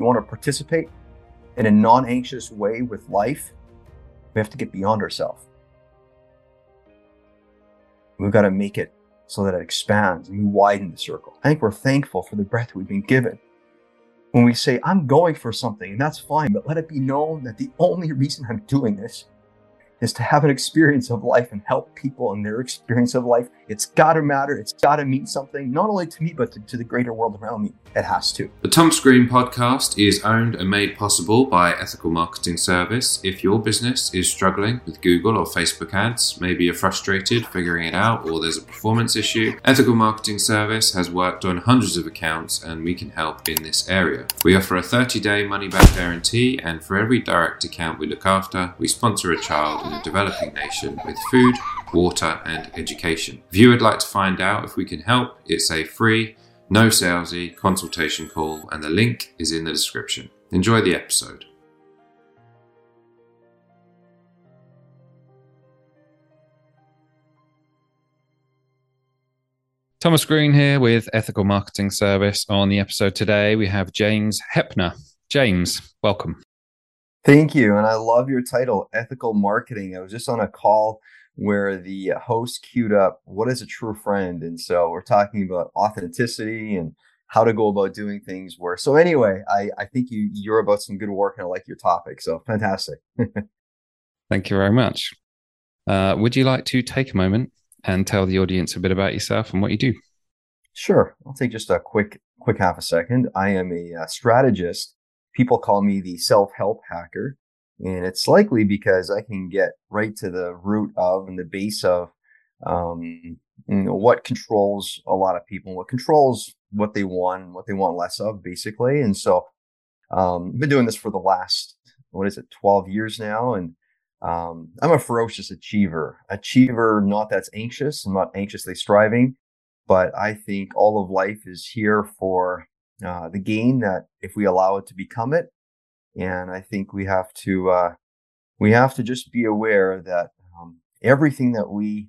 you want to participate in a non anxious way with life, we have to get beyond ourselves. We've got to make it so that it expands and we widen the circle. I think we're thankful for the breath we've been given. When we say, I'm going for something, and that's fine, but let it be known that the only reason I'm doing this is to have an experience of life and help people in their experience of life. It's got to matter. It's got to mean something, not only to me, but to, to, the greater world around me. It has to. The Thomas Green podcast is owned and made possible by Ethical Marketing Service. If your business is struggling with Google or Facebook ads, maybe you're frustrated figuring it out or there's a performance issue, Ethical Marketing Service has worked on hundreds of accounts and we can help in this area. We offer a 30 day money back guarantee, and for every direct account we look after, we sponsor a child in a developing nation with food, water, and education. If you would like to find out if we can help, it's a free, no salesy consultation call, and the link is in the description. Enjoy the episode. Thomas Green here with Ethical Marketing Service. On the episode today, we have James Hepner. James, welcome. Thank you. And I love your title, Ethical Marketing. I was just on a call where the host queued up what is a true friend. And so we're talking about authenticity and how to go about doing things where so anyway, I, I think you you're about some good work and I like your topic. So fantastic. Thank you very much. Uh, would you like to take a moment and tell the audience a bit about yourself and what you do? Sure. I'll take just a quick quick half a second. I am a, a uh, strategist people call me the self-help hacker. And it's likely because I can get right to the root of and the base of um, you know, what controls a lot of people, what controls what they want, what they want less of, basically. And so um, I've been doing this for the last, what is it, 12 years now. And um, I'm a ferocious achiever. Achiever, not that's anxious. I'm not anxiously striving, but I think all of life is here for uh, the gain that if we allow it to become it. And I think we have to uh, we have to just be aware that um, everything that we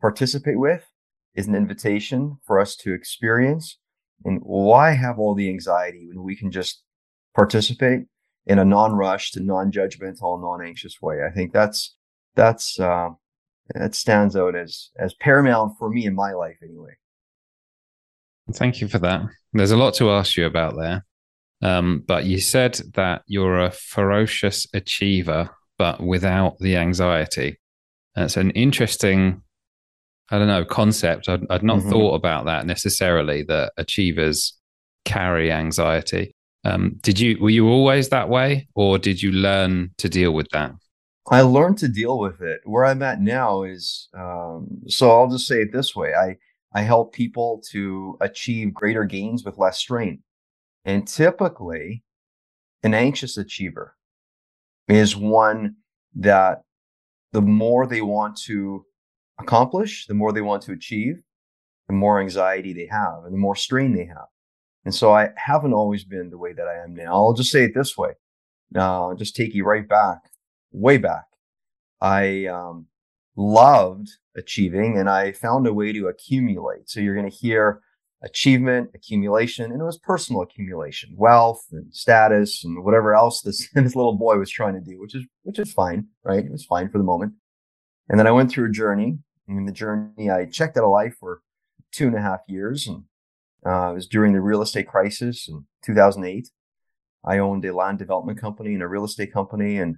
participate with is an invitation for us to experience. And why have all the anxiety when we can just participate in a non-rushed non-judgmental, non-anxious way? I think that's that's uh, that stands out as as paramount for me in my life anyway. Thank you for that. There's a lot to ask you about there. Um, but you said that you're a ferocious achiever, but without the anxiety. That's an interesting, I don't know, concept. I'd, I'd not mm-hmm. thought about that necessarily. That achievers carry anxiety. Um, did you were you always that way, or did you learn to deal with that? I learned to deal with it. Where I'm at now is um, so. I'll just say it this way: I I help people to achieve greater gains with less strain. And typically, an anxious achiever is one that the more they want to accomplish, the more they want to achieve, the more anxiety they have and the more strain they have. And so I haven't always been the way that I am now. I'll just say it this way. Now, I'll just take you right back, way back. I um, loved achieving and I found a way to accumulate. So you're going to hear achievement, accumulation, and it was personal accumulation, wealth and status and whatever else this, this little boy was trying to do, which is, which is fine, right? It was fine for the moment. And then I went through a journey. And in the journey, I checked out a life for two and a half years. And uh, it was during the real estate crisis in 2008. I owned a land development company and a real estate company. And,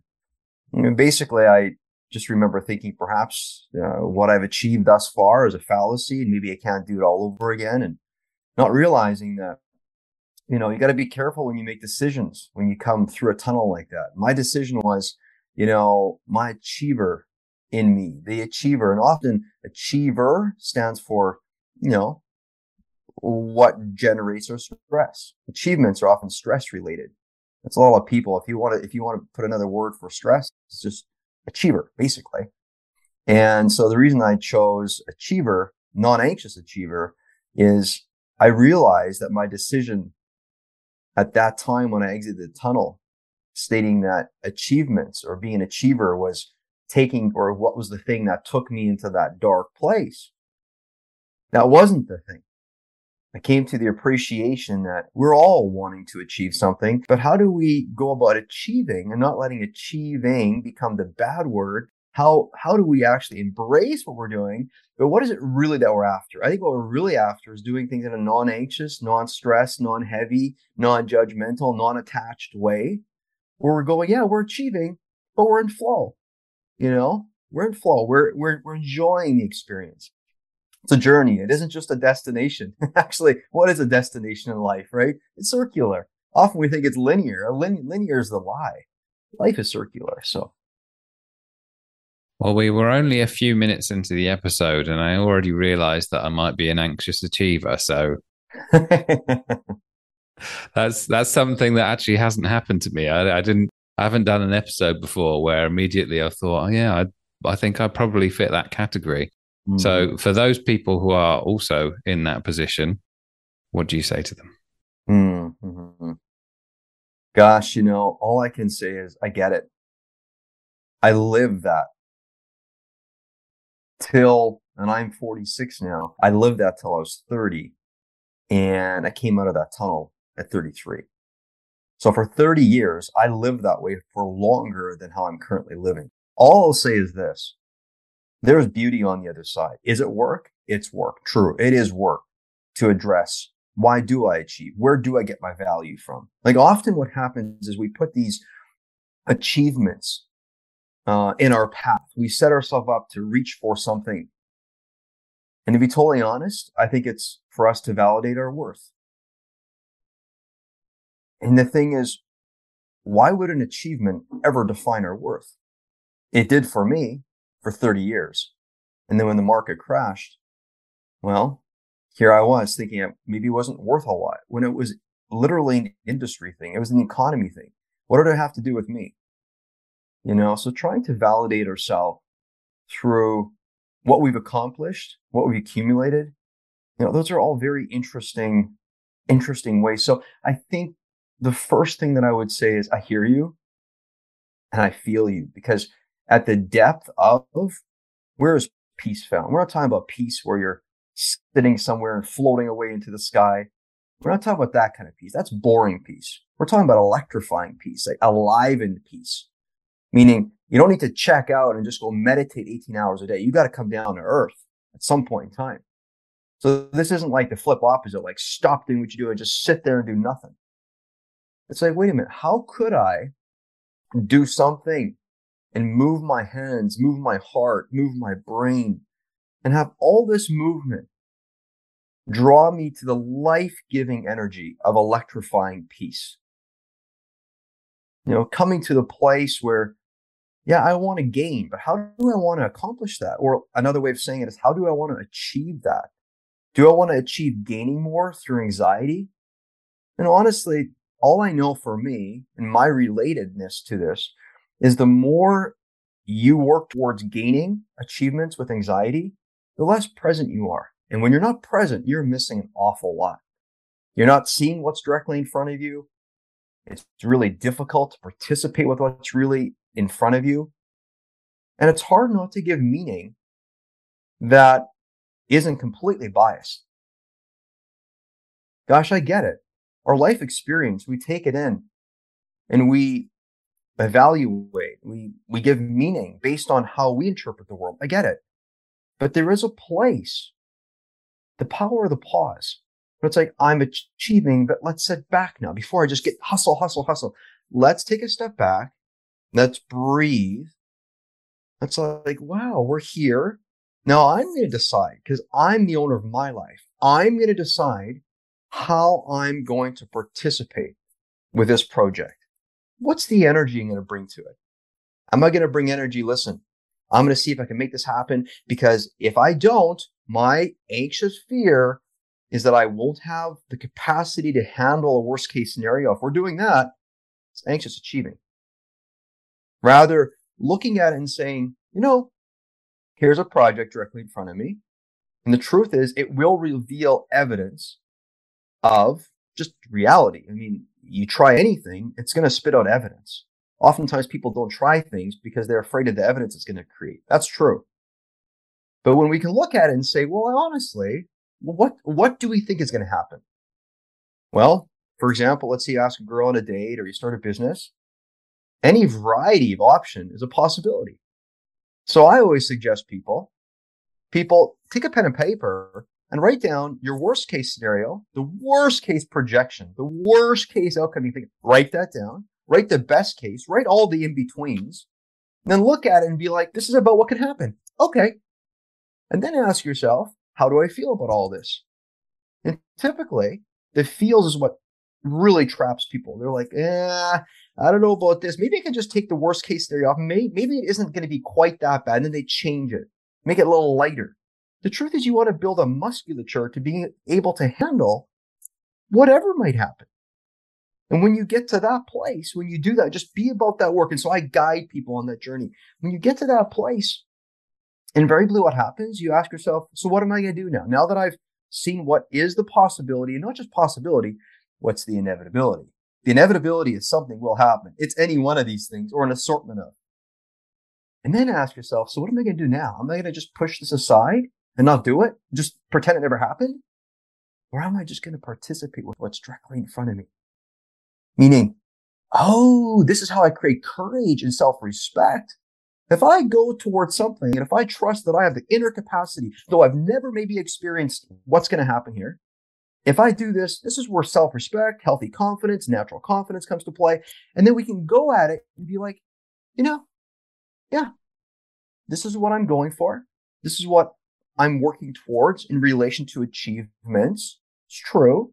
basically I just remember thinking perhaps uh, what I've achieved thus far is a fallacy and maybe I can't do it all over again. And not realizing that, you know, you got to be careful when you make decisions when you come through a tunnel like that. My decision was, you know, my achiever in me, the achiever. And often achiever stands for, you know, what generates our stress. Achievements are often stress related. That's a lot of people. If you want to, if you want to put another word for stress, it's just achiever, basically. And so the reason I chose achiever, non-anxious achiever, is I realized that my decision at that time when I exited the tunnel, stating that achievements or being an achiever was taking or what was the thing that took me into that dark place. That wasn't the thing. I came to the appreciation that we're all wanting to achieve something, but how do we go about achieving and not letting achieving become the bad word? How, how do we actually embrace what we're doing? But what is it really that we're after? I think what we're really after is doing things in a non anxious, non stressed, non heavy, non judgmental, non attached way where we're going, yeah, we're achieving, but we're in flow. You know, we're in flow. We're, we're, we're enjoying the experience it's a journey. It isn't just a destination. Actually, what is a destination in life, right? It's circular. Often we think it's linear. Lin- linear is the lie. Life is circular. So. Well, we were only a few minutes into the episode, and I already realized that I might be an anxious achiever. So that's that's something that actually hasn't happened to me. I, I, didn't. I haven't done an episode before where immediately I thought, oh yeah, I, I think I probably fit that category. Mm. So, for those people who are also in that position, what do you say to them? Mm-hmm. Gosh, you know, all I can say is I get it. I live that till, and I'm 46 now. I lived that till I was 30. And I came out of that tunnel at 33. So for 30 years, I lived that way for longer than how I'm currently living. All I'll say is this there's beauty on the other side. Is it work? It's work. True. It is work to address why do I achieve? Where do I get my value from? Like often what happens is we put these achievements uh, in our path. We set ourselves up to reach for something. And to be totally honest, I think it's for us to validate our worth. And the thing is, why would an achievement ever define our worth? It did for me for 30 years. And then when the market crashed, well, here I was thinking it maybe wasn't worth a lot when it was literally an industry thing. It was an economy thing. What did it have to do with me? You know, so trying to validate ourselves through what we've accomplished, what we've accumulated, you know, those are all very interesting, interesting ways. So I think the first thing that I would say is I hear you and I feel you because at the depth of where is peace found? We're not talking about peace where you're sitting somewhere and floating away into the sky. We're not talking about that kind of peace. That's boring peace. We're talking about electrifying peace, like alivened peace, meaning you don't need to check out and just go meditate 18 hours a day. You got to come down to earth at some point in time. So this isn't like the flip opposite, like stop doing what you do and just sit there and do nothing. It's like, wait a minute, how could I do something and move my hands, move my heart, move my brain, and have all this movement draw me to the life giving energy of electrifying peace. You know, coming to the place where, yeah, I want to gain, but how do I want to accomplish that? Or another way of saying it is, how do I want to achieve that? Do I want to achieve gaining more through anxiety? And honestly, all I know for me and my relatedness to this is the more you work towards gaining achievements with anxiety, the less present you are. And when you're not present, you're missing an awful lot. You're not seeing what's directly in front of you. It's really difficult to participate with what's really in front of you. And it's hard not to give meaning that isn't completely biased. Gosh, I get it. Our life experience, we take it in and we evaluate, we, we give meaning based on how we interpret the world. I get it. But there is a place, the power of the pause. But it's like, I'm achieving, but let's sit back now before I just get hustle, hustle, hustle. Let's take a step back. Let's breathe. It's like, wow, we're here. Now I'm going to decide because I'm the owner of my life. I'm going to decide how I'm going to participate with this project what's the energy I'm going to bring to it? Am I going to bring energy? Listen, I'm going to see if I can make this happen because if I don't, my anxious fear is that I won't have the capacity to handle a worst case scenario. If we're doing that, it's anxious achieving. Rather, looking at it and saying, you know, here's a project directly in front of me. And the truth is, it will reveal evidence of just reality. I mean, you try anything, it's going to spit out evidence. Oftentimes people don't try things because they're afraid of the evidence it's going to create. That's true. But when we can look at it and say, well, honestly, what what do we think is going to happen? Well, for example, let's say you ask a girl on a date or you start a business. Any variety of option is a possibility. So I always suggest people, people take a pen and paper and write down your worst case scenario, the worst case projection, the worst case outcome you think. Write that down. Write the best case. Write all the in betweens. Then look at it and be like, this is about what could happen. Okay. And then ask yourself, how do I feel about all this? And typically, the feels is what really traps people. They're like, eh, I don't know about this. Maybe I can just take the worst case scenario off. Maybe, maybe it isn't going to be quite that bad. And then they change it, make it a little lighter. The truth is, you want to build a musculature to being able to handle whatever might happen. And when you get to that place, when you do that, just be about that work. And so I guide people on that journey. When you get to that place, invariably what happens, you ask yourself, so what am I going to do now? Now that I've seen what is the possibility, and not just possibility, what's the inevitability? The inevitability is something will happen. It's any one of these things or an assortment of. And then ask yourself, so what am I going to do now? Am I going to just push this aside and not do it? Just pretend it never happened? Or am I just going to participate with what's directly in front of me? Meaning, oh, this is how I create courage and self-respect if I go towards something and if I trust that I have the inner capacity, though I've never maybe experienced what's going to happen here, if I do this, this is where self respect, healthy confidence, natural confidence comes to play. And then we can go at it and be like, you know, yeah, this is what I'm going for. This is what I'm working towards in relation to achievements. It's true.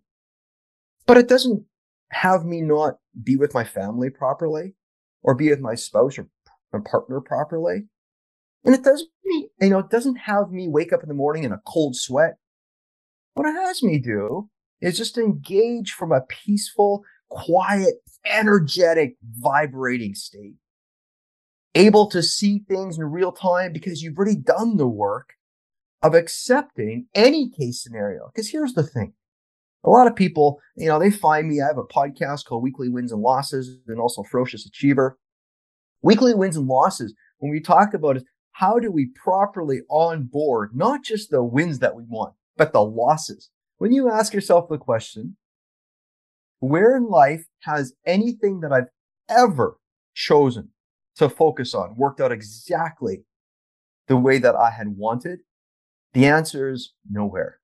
But it doesn't have me not be with my family properly or be with my spouse or my partner properly. And it doesn't, you know, it doesn't have me wake up in the morning in a cold sweat. What it has me do is just engage from a peaceful, quiet, energetic, vibrating state. Able to see things in real time because you've already done the work of accepting any case scenario. Because here's the thing. A lot of people, you know, they find me. I have a podcast called Weekly Wins and Losses and also Ferocious Achiever. Weekly wins and losses, when we talk about it, how do we properly onboard not just the wins that we want, but the losses? When you ask yourself the question, where in life has anything that I've ever chosen to focus on worked out exactly the way that I had wanted? The answer is nowhere.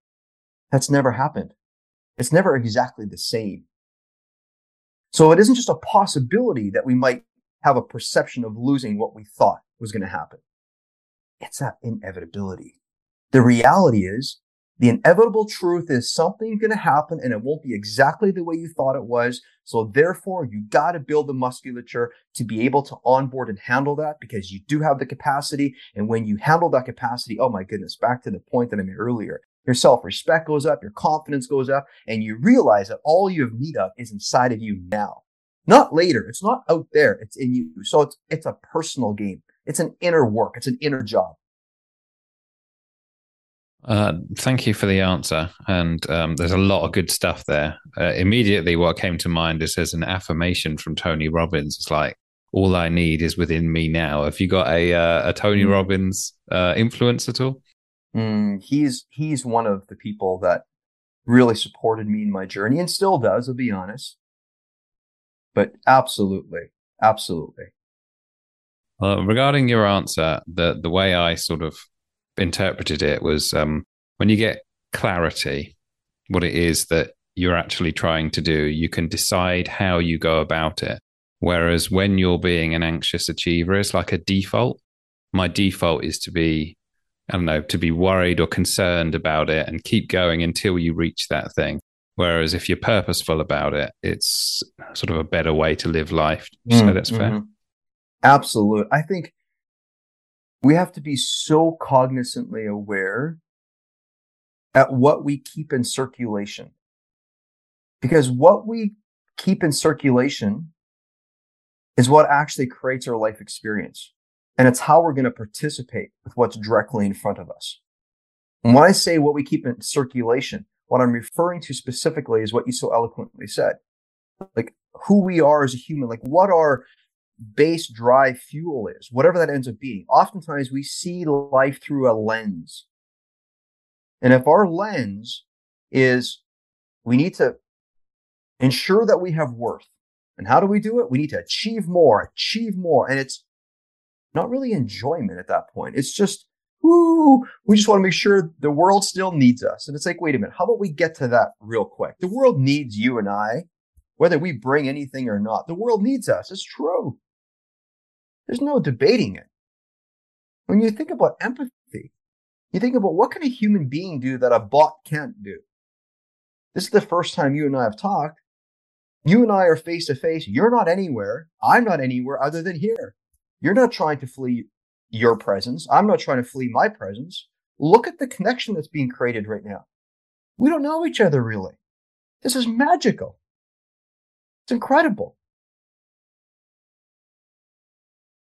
That's never happened. It's never exactly the same. So it isn't just a possibility that we might have a perception of losing what we thought was going to happen. It's that inevitability. The reality is the inevitable truth is something's going to happen and it won't be exactly the way you thought it was. So therefore you got to build the musculature to be able to onboard and handle that because you do have the capacity. And when you handle that capacity, oh my goodness, back to the point that I made earlier, your self-respect goes up, your confidence goes up, and you realize that all you have need of is inside of you now not later. It's not out there. It's in you. So it's, it's a personal game. It's an inner work. It's an inner job. Uh, thank you for the answer. And um, there's a lot of good stuff there. Uh, immediately, what came to mind is there's an affirmation from Tony Robbins. It's like, all I need is within me now. Have you got a uh, a Tony mm. Robbins uh, influence at all? Mm, he's he's one of the people that really supported me in my journey and still does. I'll be honest. But absolutely, absolutely. Uh, regarding your answer, the the way I sort of interpreted it was um, when you get clarity, what it is that you're actually trying to do, you can decide how you go about it. Whereas when you're being an anxious achiever, it's like a default. My default is to be, I don't know, to be worried or concerned about it and keep going until you reach that thing. Whereas if you're purposeful about it, it's sort of a better way to live life. So mm, that's fair. Mm-hmm. Absolutely. I think we have to be so cognizantly aware at what we keep in circulation. Because what we keep in circulation is what actually creates our life experience. And it's how we're going to participate with what's directly in front of us. And when I say what we keep in circulation, what I'm referring to specifically is what you so eloquently said. Like who we are as a human, like what our base drive fuel is, whatever that ends up being. Oftentimes we see life through a lens. And if our lens is we need to ensure that we have worth. And how do we do it? We need to achieve more, achieve more. And it's not really enjoyment at that point. It's just, woo, we just want to make sure the world still needs us. And it's like, wait a minute, how about we get to that real quick? The world needs you and I, whether we bring anything or not. The world needs us. It's true. There's no debating it. When you think about empathy, you think about what can a human being do that a bot can't do? This is the first time you and I have talked. You and I are face to face. You're not anywhere. I'm not anywhere other than here. You're not trying to flee your presence. I'm not trying to flee my presence. Look at the connection that's being created right now. We don't know each other really. This is magical. It's incredible.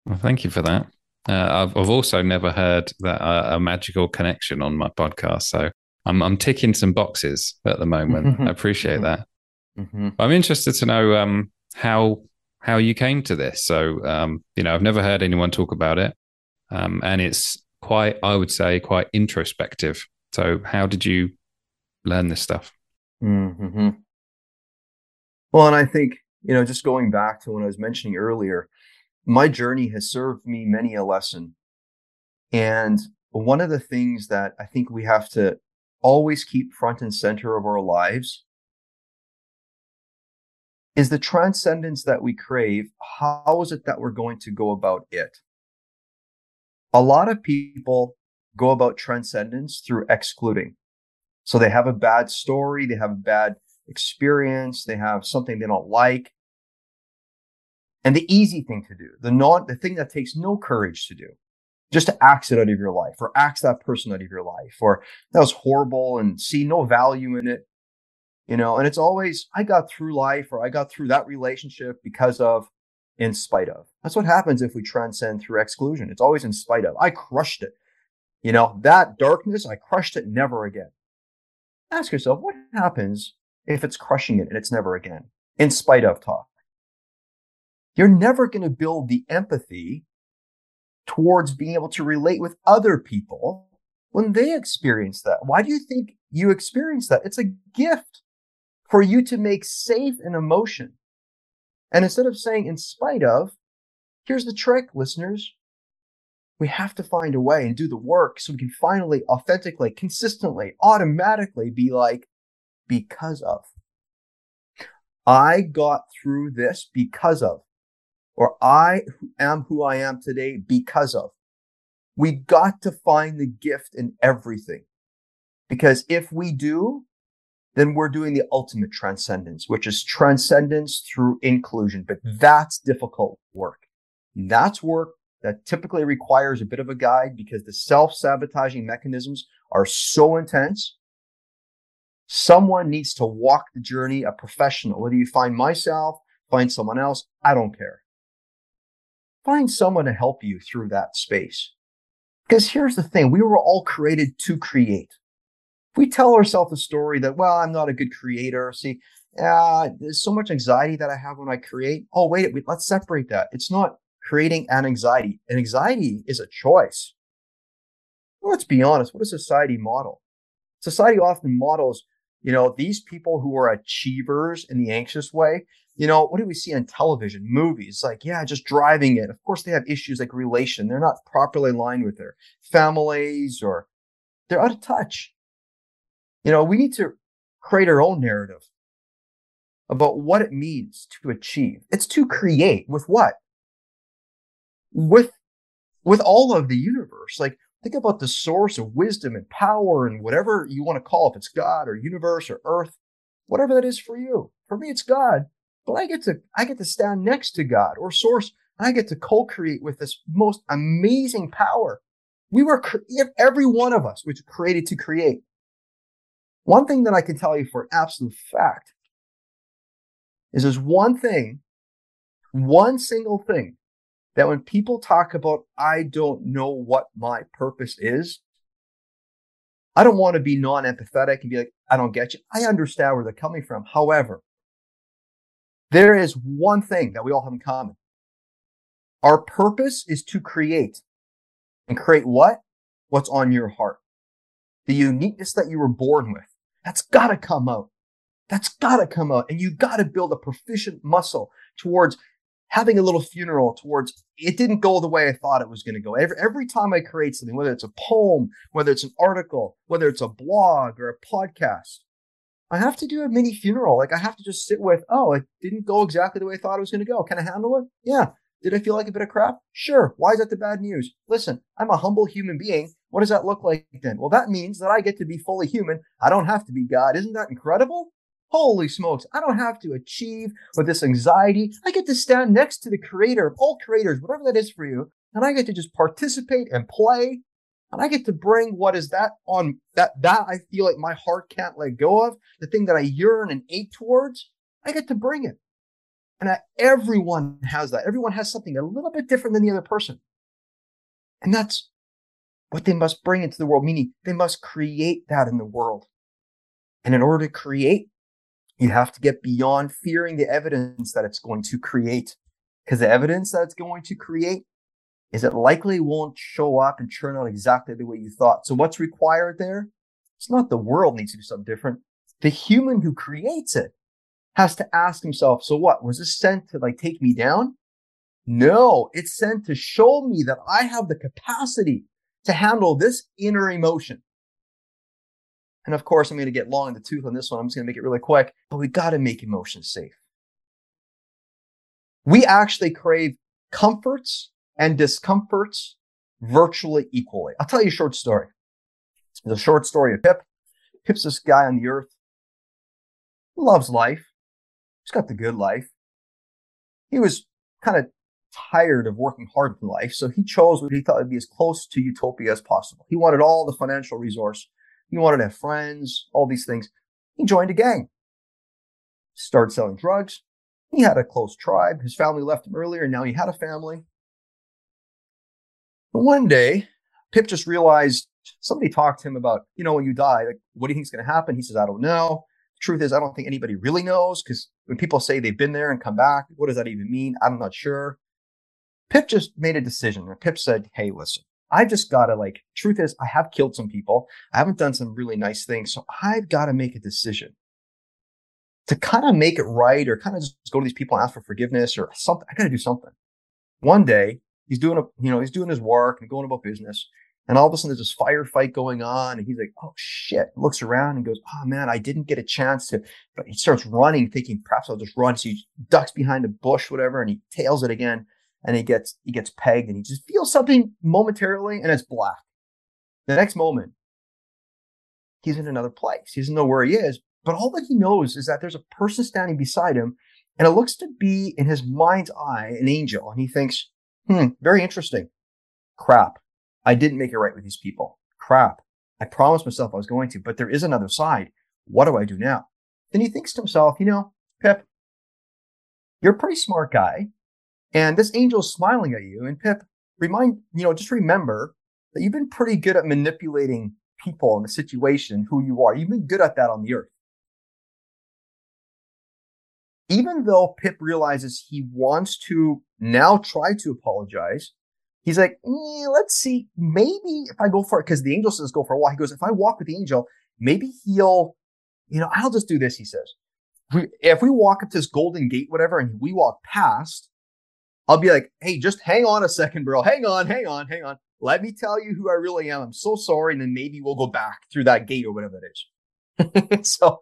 Well, thank you for that. Uh, I've, I've also never heard that uh, a magical connection on my podcast. So I'm, I'm ticking some boxes at the moment. I appreciate Mm-hmm. that. Mm-hmm. I'm interested to know um, how how you came to this. So um, you know, I've never heard anyone talk about it, um, and it's quite, I would say, quite introspective. So how did you learn this stuff? Mm-hmm. Well, and I think, you know, just going back to when I was mentioning earlier, my journey has served me many a lesson. And one of the things that I think we have to always keep front and center of our lives is the transcendence that we crave. How is it that we're going to go about it? A lot of people go about transcendence through excluding. So they have a bad story, they have a bad experience, they have something they don't like. And the easy thing to do, the non the thing that takes no courage to do, just to axe it out of your life or axe that person out of your life, or that was horrible and see no value in it. You know, and it's always I got through life or I got through that relationship because of in spite of. That's what happens if we transcend through exclusion. It's always in spite of. I crushed it. You know, that darkness, I crushed it never again. Ask yourself, what happens if it's crushing it and it's never again? In spite of talk. You're never going to build the empathy towards being able to relate with other people when they experience that. Why do you think you experience that? It's a gift for you to make safe an emotion. And instead of saying in spite of, here's the trick, listeners. We have to find a way and do the work so we can finally, authentically, consistently, automatically be like, because of. I got through this because of, or I am who I am today because of. We got to find the gift in everything. Because if we do, then we're doing the ultimate transcendence, which is transcendence through inclusion. But hmm. that's difficult work. That's work that typically requires a bit of a guide because the self sabotaging mechanisms are so intense. Someone needs to walk the journey, a professional, whether you find myself, find someone else, I don't care. Find someone to help you through that space. Because here's the thing we were all created to create. We tell ourselves a story that, well, I'm not a good creator, see, uh, there's so much anxiety that I have when I create. Oh, wait, wait, let's separate that. It's not creating an anxiety. An anxiety is a choice. Well, let's be honest. What does society model? Society often models, you know, these people who are achievers in the anxious way. You know, what do we see on television, movies? Like, yeah, just driving it. Of course, they have issues like relation. They're not properly aligned with their families or they're out of touch. You know, we need to create our own narrative about what it means to achieve. It's to create with what? With with all of the universe. Like think about the source of wisdom and power and whatever you want to call it, if it's God or universe or earth, whatever that is for you. For me, it's God. But I get to I get to stand next to God or source, and I get to co-create with this most amazing power. We were every one of us was created to create. One thing that I can tell you for absolute fact is there's one thing, one single thing that when people talk about, I don't know what my purpose is, I don't want to be non empathetic and be like, I don't get you. I understand where they're coming from. However, there is one thing that we all have in common. Our purpose is to create and create what? What's on your heart. the uniqueness that you were born with. That's got to come out. That's got to come out. And you got to build a proficient muscle towards having a little funeral towards it didn't go the way I thought it was going to go. Every, every time I create something, whether it's a poem, whether it's an article, whether it's a blog or a podcast, I have to do a mini funeral. Like I have to just sit with, oh, it didn't go exactly the way I thought it was going to go. Can I handle it? Yeah. Did I feel like a bit of crap? Sure. Why is that the bad news? Listen, I'm a humble human being. What does that look like then? Well, that means that I get to be fully human. I don't have to be God. Isn't that incredible? Holy smokes. I don't have to achieve with this anxiety. I get to stand next to the creator of all creators, whatever that is for you. And I get to just participate and play. And I get to bring what is that on that, that I feel like my heart can't let go of, the thing that I yearn and ache towards. I get to bring it. And I, everyone has that. Everyone has something a little bit different than the other person. And that's what they must bring into the world, meaning they must create that in the world. And in order to create you have to get beyond fearing the evidence that it's going to create. Because the evidence that it's going to create is it likely won't show up and turn out exactly the way you thought. So what's required there? It's not the world needs to do something different. The human who creates it has to ask himself, so what? Was this sent to like take me down? No, it's sent to show me that I have the capacity to handle this inner emotion. And of course, I'm going to get long in the tooth on this one. I'm just going to make it really quick, but we got to make emotions safe. We actually crave comforts and discomforts virtually equally. I'll tell you a short story. It's a short story of Pip. Pip's this guy on the earth. Loves life. He's got the good life. He was kind of tired of working hard in life, so he chose what he thought would be as close to utopia as possible. He wanted all the financial resource he wanted to have friends, all these things. He joined a gang, started selling drugs. He had a close tribe. His family left him earlier, and now he had a family. But one day, Pip just realized somebody talked to him about, you know, when you die, like, what do you think is going to happen? He says, I don't know. Truth is, I don't think anybody really knows because when people say they've been there and come back, what does that even mean? I'm not sure. Pip just made a decision. And Pip said, Hey, listen, I've just got to like, truth is, I have killed some people. I haven't done some really nice things. So I've got to make a decision to kind of make it right or kind of just go to these people and ask for forgiveness or something. I got to do something. One day he's doing a, you know, he's doing his work and going about business. And all of a sudden there's this firefight going on and he's like, Oh shit, looks around and goes, Oh man, I didn't get a chance to, but he starts running, thinking perhaps I'll just run. So he ducks behind a bush, whatever, and he tails it again and he gets he gets pegged and he just feels something momentarily and it's black. The next moment, he's in another place. He doesn't know where he is, but all that he knows is that there's a person standing beside him, and it looks to be in his mind's eye an angel. And he thinks, hmm, very interesting. Crap. I didn't make it right with these people. Crap. I promised myself I was going to, but there is another side. What do I do now? Then he thinks to himself, you know, Pip, you're a pretty smart guy. And this angel's smiling at you. And Pip, remind, you know, just remember that you've been pretty good at manipulating people in the situation, who you are. You've been good at that on the earth. Even though Pip realizes he wants to now try to apologize, he's like, eh, let's see, maybe if I go for it, because the angel says go for a walk. He goes, if I walk with the angel, maybe he'll, you know, I'll just do this, he says. If we walk up to this golden gate, whatever, and we walk past, I'll be like, hey, just hang on a second, bro. Hang on, hang on, hang on. Let me tell you who I really am. I'm so sorry. And then maybe we'll go back through that gate or whatever it is. so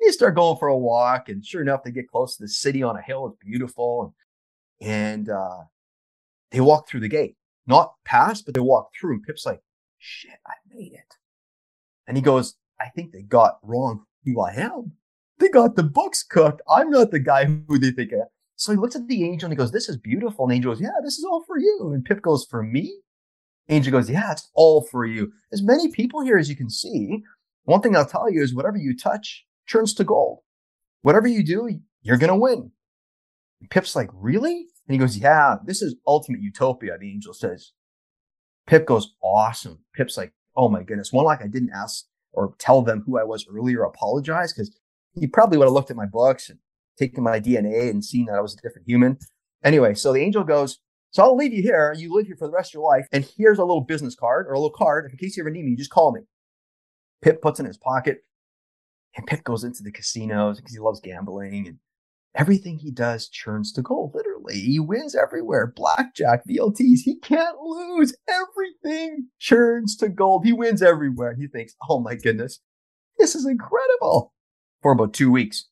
you start going for a walk. And sure enough, they get close to the city on a hill. It's beautiful. And, and uh, they walk through the gate, not past, but they walk through. And Pip's like, shit, I made it. And he goes, I think they got wrong who I am. They got the books cooked. I'm not the guy who they think I am. So he looks at the angel and he goes, This is beautiful. And Angel goes, Yeah, this is all for you. And Pip goes, For me? Angel goes, Yeah, it's all for you. As many people here as you can see. One thing I'll tell you is whatever you touch turns to gold. Whatever you do, you're going to win. And Pip's like, Really? And he goes, Yeah, this is ultimate utopia, the angel says. Pip goes, Awesome. Pip's like, Oh my goodness. One like I didn't ask or tell them who I was earlier, apologize because he probably would have looked at my books and taken my DNA and seen that I was a different human. Anyway, so the angel goes, So I'll leave you here. You live here for the rest of your life. And here's a little business card or a little card. In case you ever need me, you just call me. Pip puts in his pocket, and Pip goes into the casinos because he loves gambling and everything he does churns to gold. Literally, he wins everywhere. Blackjack, VLTs, he can't lose. Everything churns to gold. He wins everywhere. He thinks, oh my goodness, this is incredible. For about two weeks.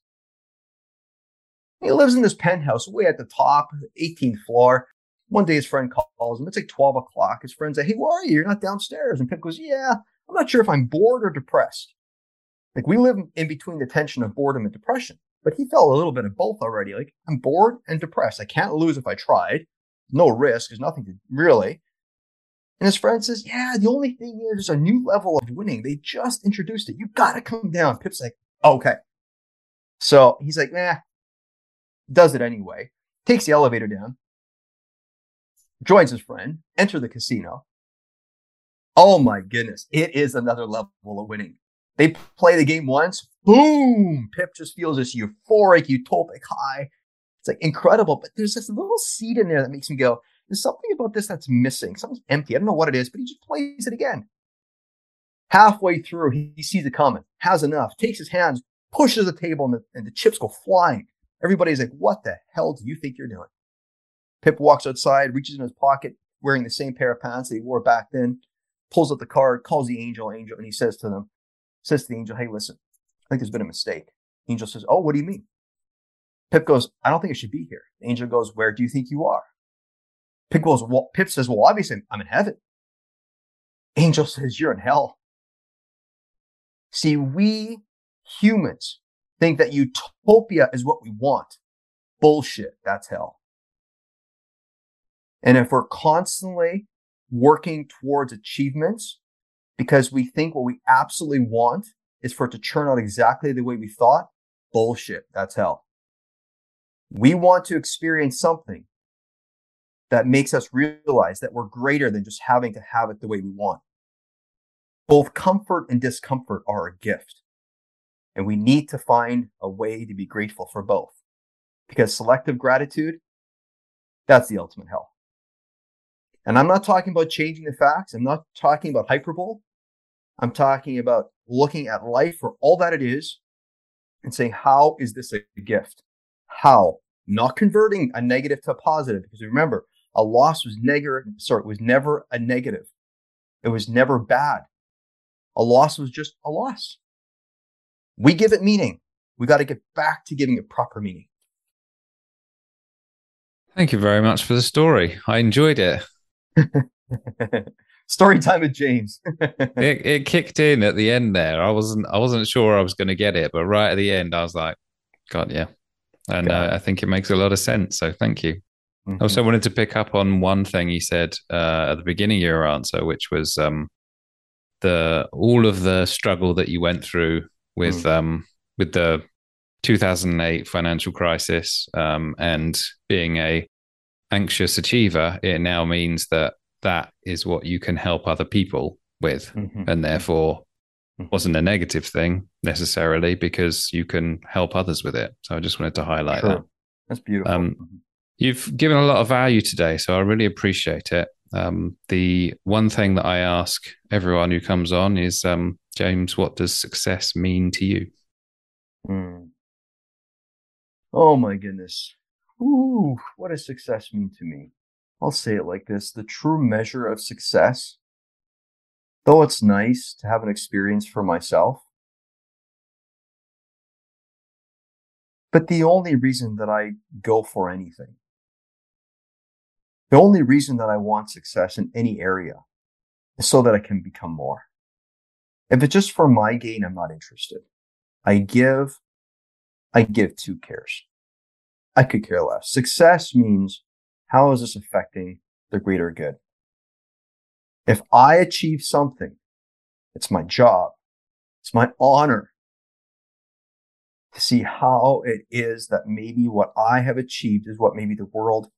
He lives in this penthouse way at the top, 18th floor. One day his friend calls him. It's like 12 o'clock. His friend says, Hey, where are you? You're not downstairs. And Pip goes, Yeah, I'm not sure if I'm bored or depressed. Like we live in between the tension of boredom and depression, but he felt a little bit of both already. Like I'm bored and depressed. I can't lose if I tried. No risk. There's nothing to really. And his friend says, Yeah, the only thing is there's a new level of winning. They just introduced it. You gotta come down. Pip's like, Okay. So he's like, Nah, does it anyway. Takes the elevator down, joins his friend, enter the casino. Oh my goodness, it is another level of winning. They play the game once, boom, Pip just feels this euphoric, utopic high. It's like incredible, but there's this little seed in there that makes me go, there's something about this that's missing. Something's empty. I don't know what it is, but he just plays it again. Halfway through, he, he sees it coming, has enough, takes his hands, pushes the table, and the, and the chips go flying. Everybody's like, what the hell do you think you're doing? Pip walks outside, reaches in his pocket, wearing the same pair of pants that he wore back then, pulls out the card, calls the angel, angel, and he says to them, says to the angel, hey, listen, I think there's been a mistake. Angel says, oh, what do you mean? Pip goes, I don't think I should be here. The angel goes, where do you think you are? Pip goes, well, Pip says, well, obviously I'm in heaven. Angel says, you're in hell. See, we humans think that utopia is what we want. Bullshit. That's hell. And if we're constantly working towards achievements because we think what we absolutely want is for it to turn out exactly the way we thought, bullshit. That's hell. We want to experience something that makes us realize that we're greater than just having to have it the way we want. Both comfort and discomfort are a gift. And we need to find a way to be grateful for both. Because selective gratitude, that's the ultimate hell. And I'm not talking about changing the facts. I'm not talking about hyperbole. I'm talking about looking at life for all that it is and saying, how is this a gift? How? Not converting a negative to a positive. Because remember, a loss was negative. Sorry, it was never a negative. It was never bad. A loss was just a loss. We give it meaning. We got to get back to giving it proper meaning. Thank you very much for the story. I enjoyed it. story time with James. it, it kicked in at the end there. I wasn't I wasn't sure I was going to get it, but right at the end, I was like, God, yeah. And uh, I think it makes a lot of sense. So thank you. Mm-hmm. I also wanted to pick up on one thing you said uh, at the beginning of your answer, which was um, the all of the struggle that you went through with mm. um, with the 2008 financial crisis um, and being a anxious achiever, it now means that that is what you can help other people with, mm-hmm. and therefore mm-hmm. wasn't a negative thing necessarily because you can help others with it. So I just wanted to highlight sure. that. That's beautiful. Um, mm-hmm. You've given a lot of value today, so I really appreciate it. Um, the one thing that I ask everyone who comes on is um, James, what does success mean to you? Mm. Oh my goodness. Ooh, what does success mean to me? I'll say it like this the true measure of success, though it's nice to have an experience for myself, but the only reason that I go for anything, the only reason that I want success in any area is so that I can become more. If it's just for my gain, I'm not interested. I give, I give two cares. I could care less. Success means how is this affecting the greater good? If I achieve something, it's my job. It's my honor to see how it is that maybe what I have achieved is what maybe the world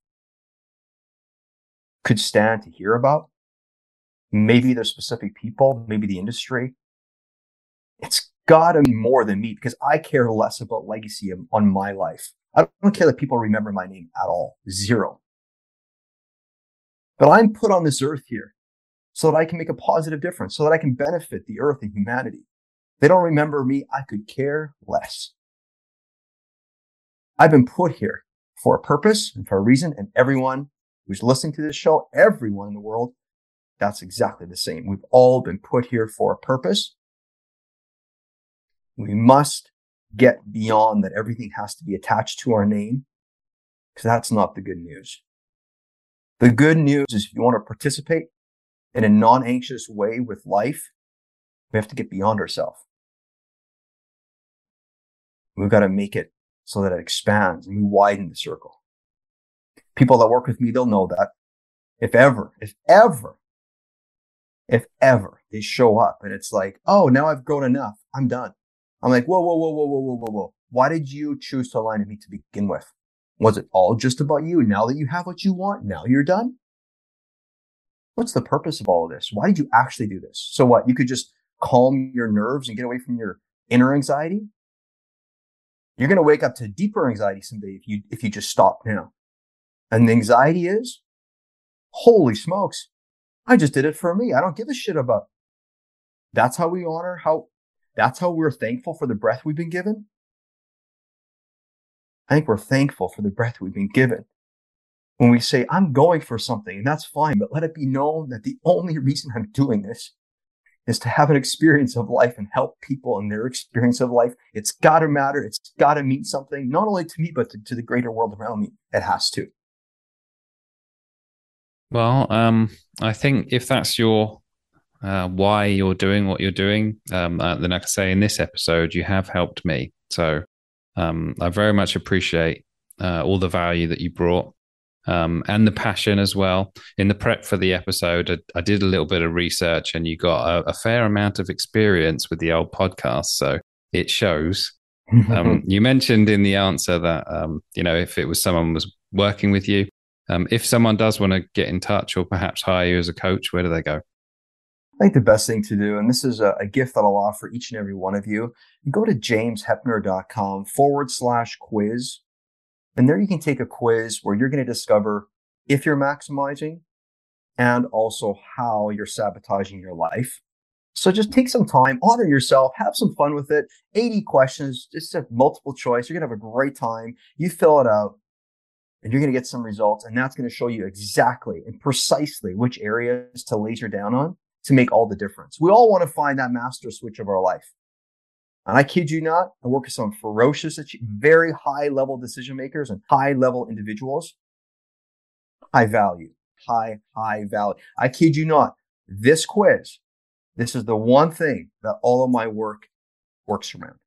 could stand to hear about maybe there's specific people, maybe the industry. It's gotta be more than me because I care less about legacy on my life. I don't care that people remember my name at all. Zero. But I'm put on this earth here so that I can make a positive difference, so that I can benefit the earth and humanity. They don't remember me. I could care less. I've been put here for a purpose and for a reason. And everyone who's listening to this show, everyone in the world, that's exactly the same. We've all been put here for a purpose. We must get beyond that everything has to be attached to our name because that's not the good news. The good news is if you want to participate in a non-anxious way with life, we have to get beyond ourselves. We've got to make it so that it expands and we widen the circle. People that work with me, they'll know that if ever, if ever, if ever they show up and it's like, oh, now I've grown enough. I'm done. I'm like, whoa, whoa, whoa, whoa, whoa, whoa, whoa, whoa. Why did you choose to align with me to begin with? Was it all just about you? Now that you have what you want, now you're done? What's the purpose of all of this? Why did you actually do this? So what? You could just calm your nerves and get away from your inner anxiety? You're going to wake up to deeper anxiety someday if you, if you just stop now. And the anxiety is, holy smokes, I just did it for me. I don't give a shit about. That's how we honor how, that's how we're thankful for the breath we've been given. I think we're thankful for the breath we've been given. When we say, I'm going for something, and that's fine, but let it be known that the only reason I'm doing this is to have an experience of life and help people in their experience of life. It's got to matter. It's got to mean something, not only to me, but to, to, the greater world around me. It has to. Well, um, I think if that's your uh, why you're doing what you're doing, um, uh, then I can say in this episode, you have helped me. So um, I very much appreciate uh, all the value that you brought um, and the passion as well. In the prep for the episode, I, I did a little bit of research and you got a, a, fair amount of experience with the old podcast. So it shows. um, you mentioned in the answer that, um, you know, if it was someone was working with you, um, if someone does want to get in touch or perhaps hire you as a coach, where do they go? I think the best thing to do, and this is a, a, gift that I'll offer each and every one of you, go to jamesheppner.com forward slash quiz. And there you can take a quiz where you're going to discover if you're maximizing and also how you're sabotaging your life. So just take some time, honor yourself, have some fun with it. 80 questions, just a multiple choice. You're going to have a great time. You fill it out and you're going to get some results. And that's going to show you exactly and precisely which areas to laser down on to make all the difference. We all want to find that master switch of our life. And I kid you not, I work with some ferocious, very high level decision makers and high level individuals. High value, high, high value. I kid you not. This quiz, this is the one thing that all of my work works around.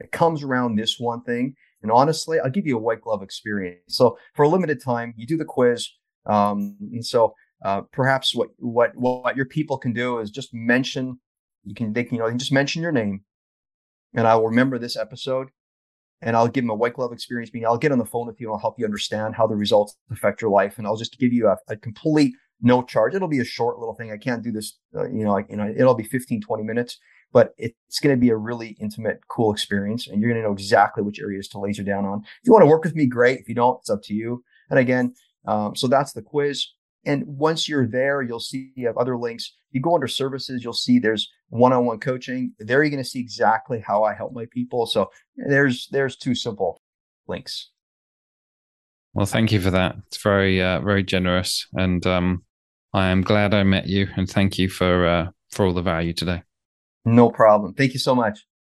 It comes around this one thing. And honestly, I'll give you a white glove experience. So for a limited time, you do the quiz. Um, and so uh, perhaps what what what your people can do is just mention you can they can you know just mention your name, and I will remember this episode, and I'll give them a white glove experience. Meaning I'll get on the phone with you and I'll help you understand how the results affect your life, and I'll just give you a, a complete no charge. It'll be a short little thing. I can't do this, uh, you know, like, you know, it'll be 15, 20 minutes, but it's going to be a really intimate, cool experience. And you're going to know exactly which areas to laser down on. If you want to work with me, great. If you don't, it's up to you. And again, um, so that's the quiz. And once you're there, you'll see you have other links. You go under services, you'll see there's one-on-one coaching. There you're going to see exactly how I help my people. So there's there's two simple links. Well, thank you for that. It's very uh, very generous, and um, I am glad I met you. And thank you for uh, for all the value today. No problem. Thank you so much.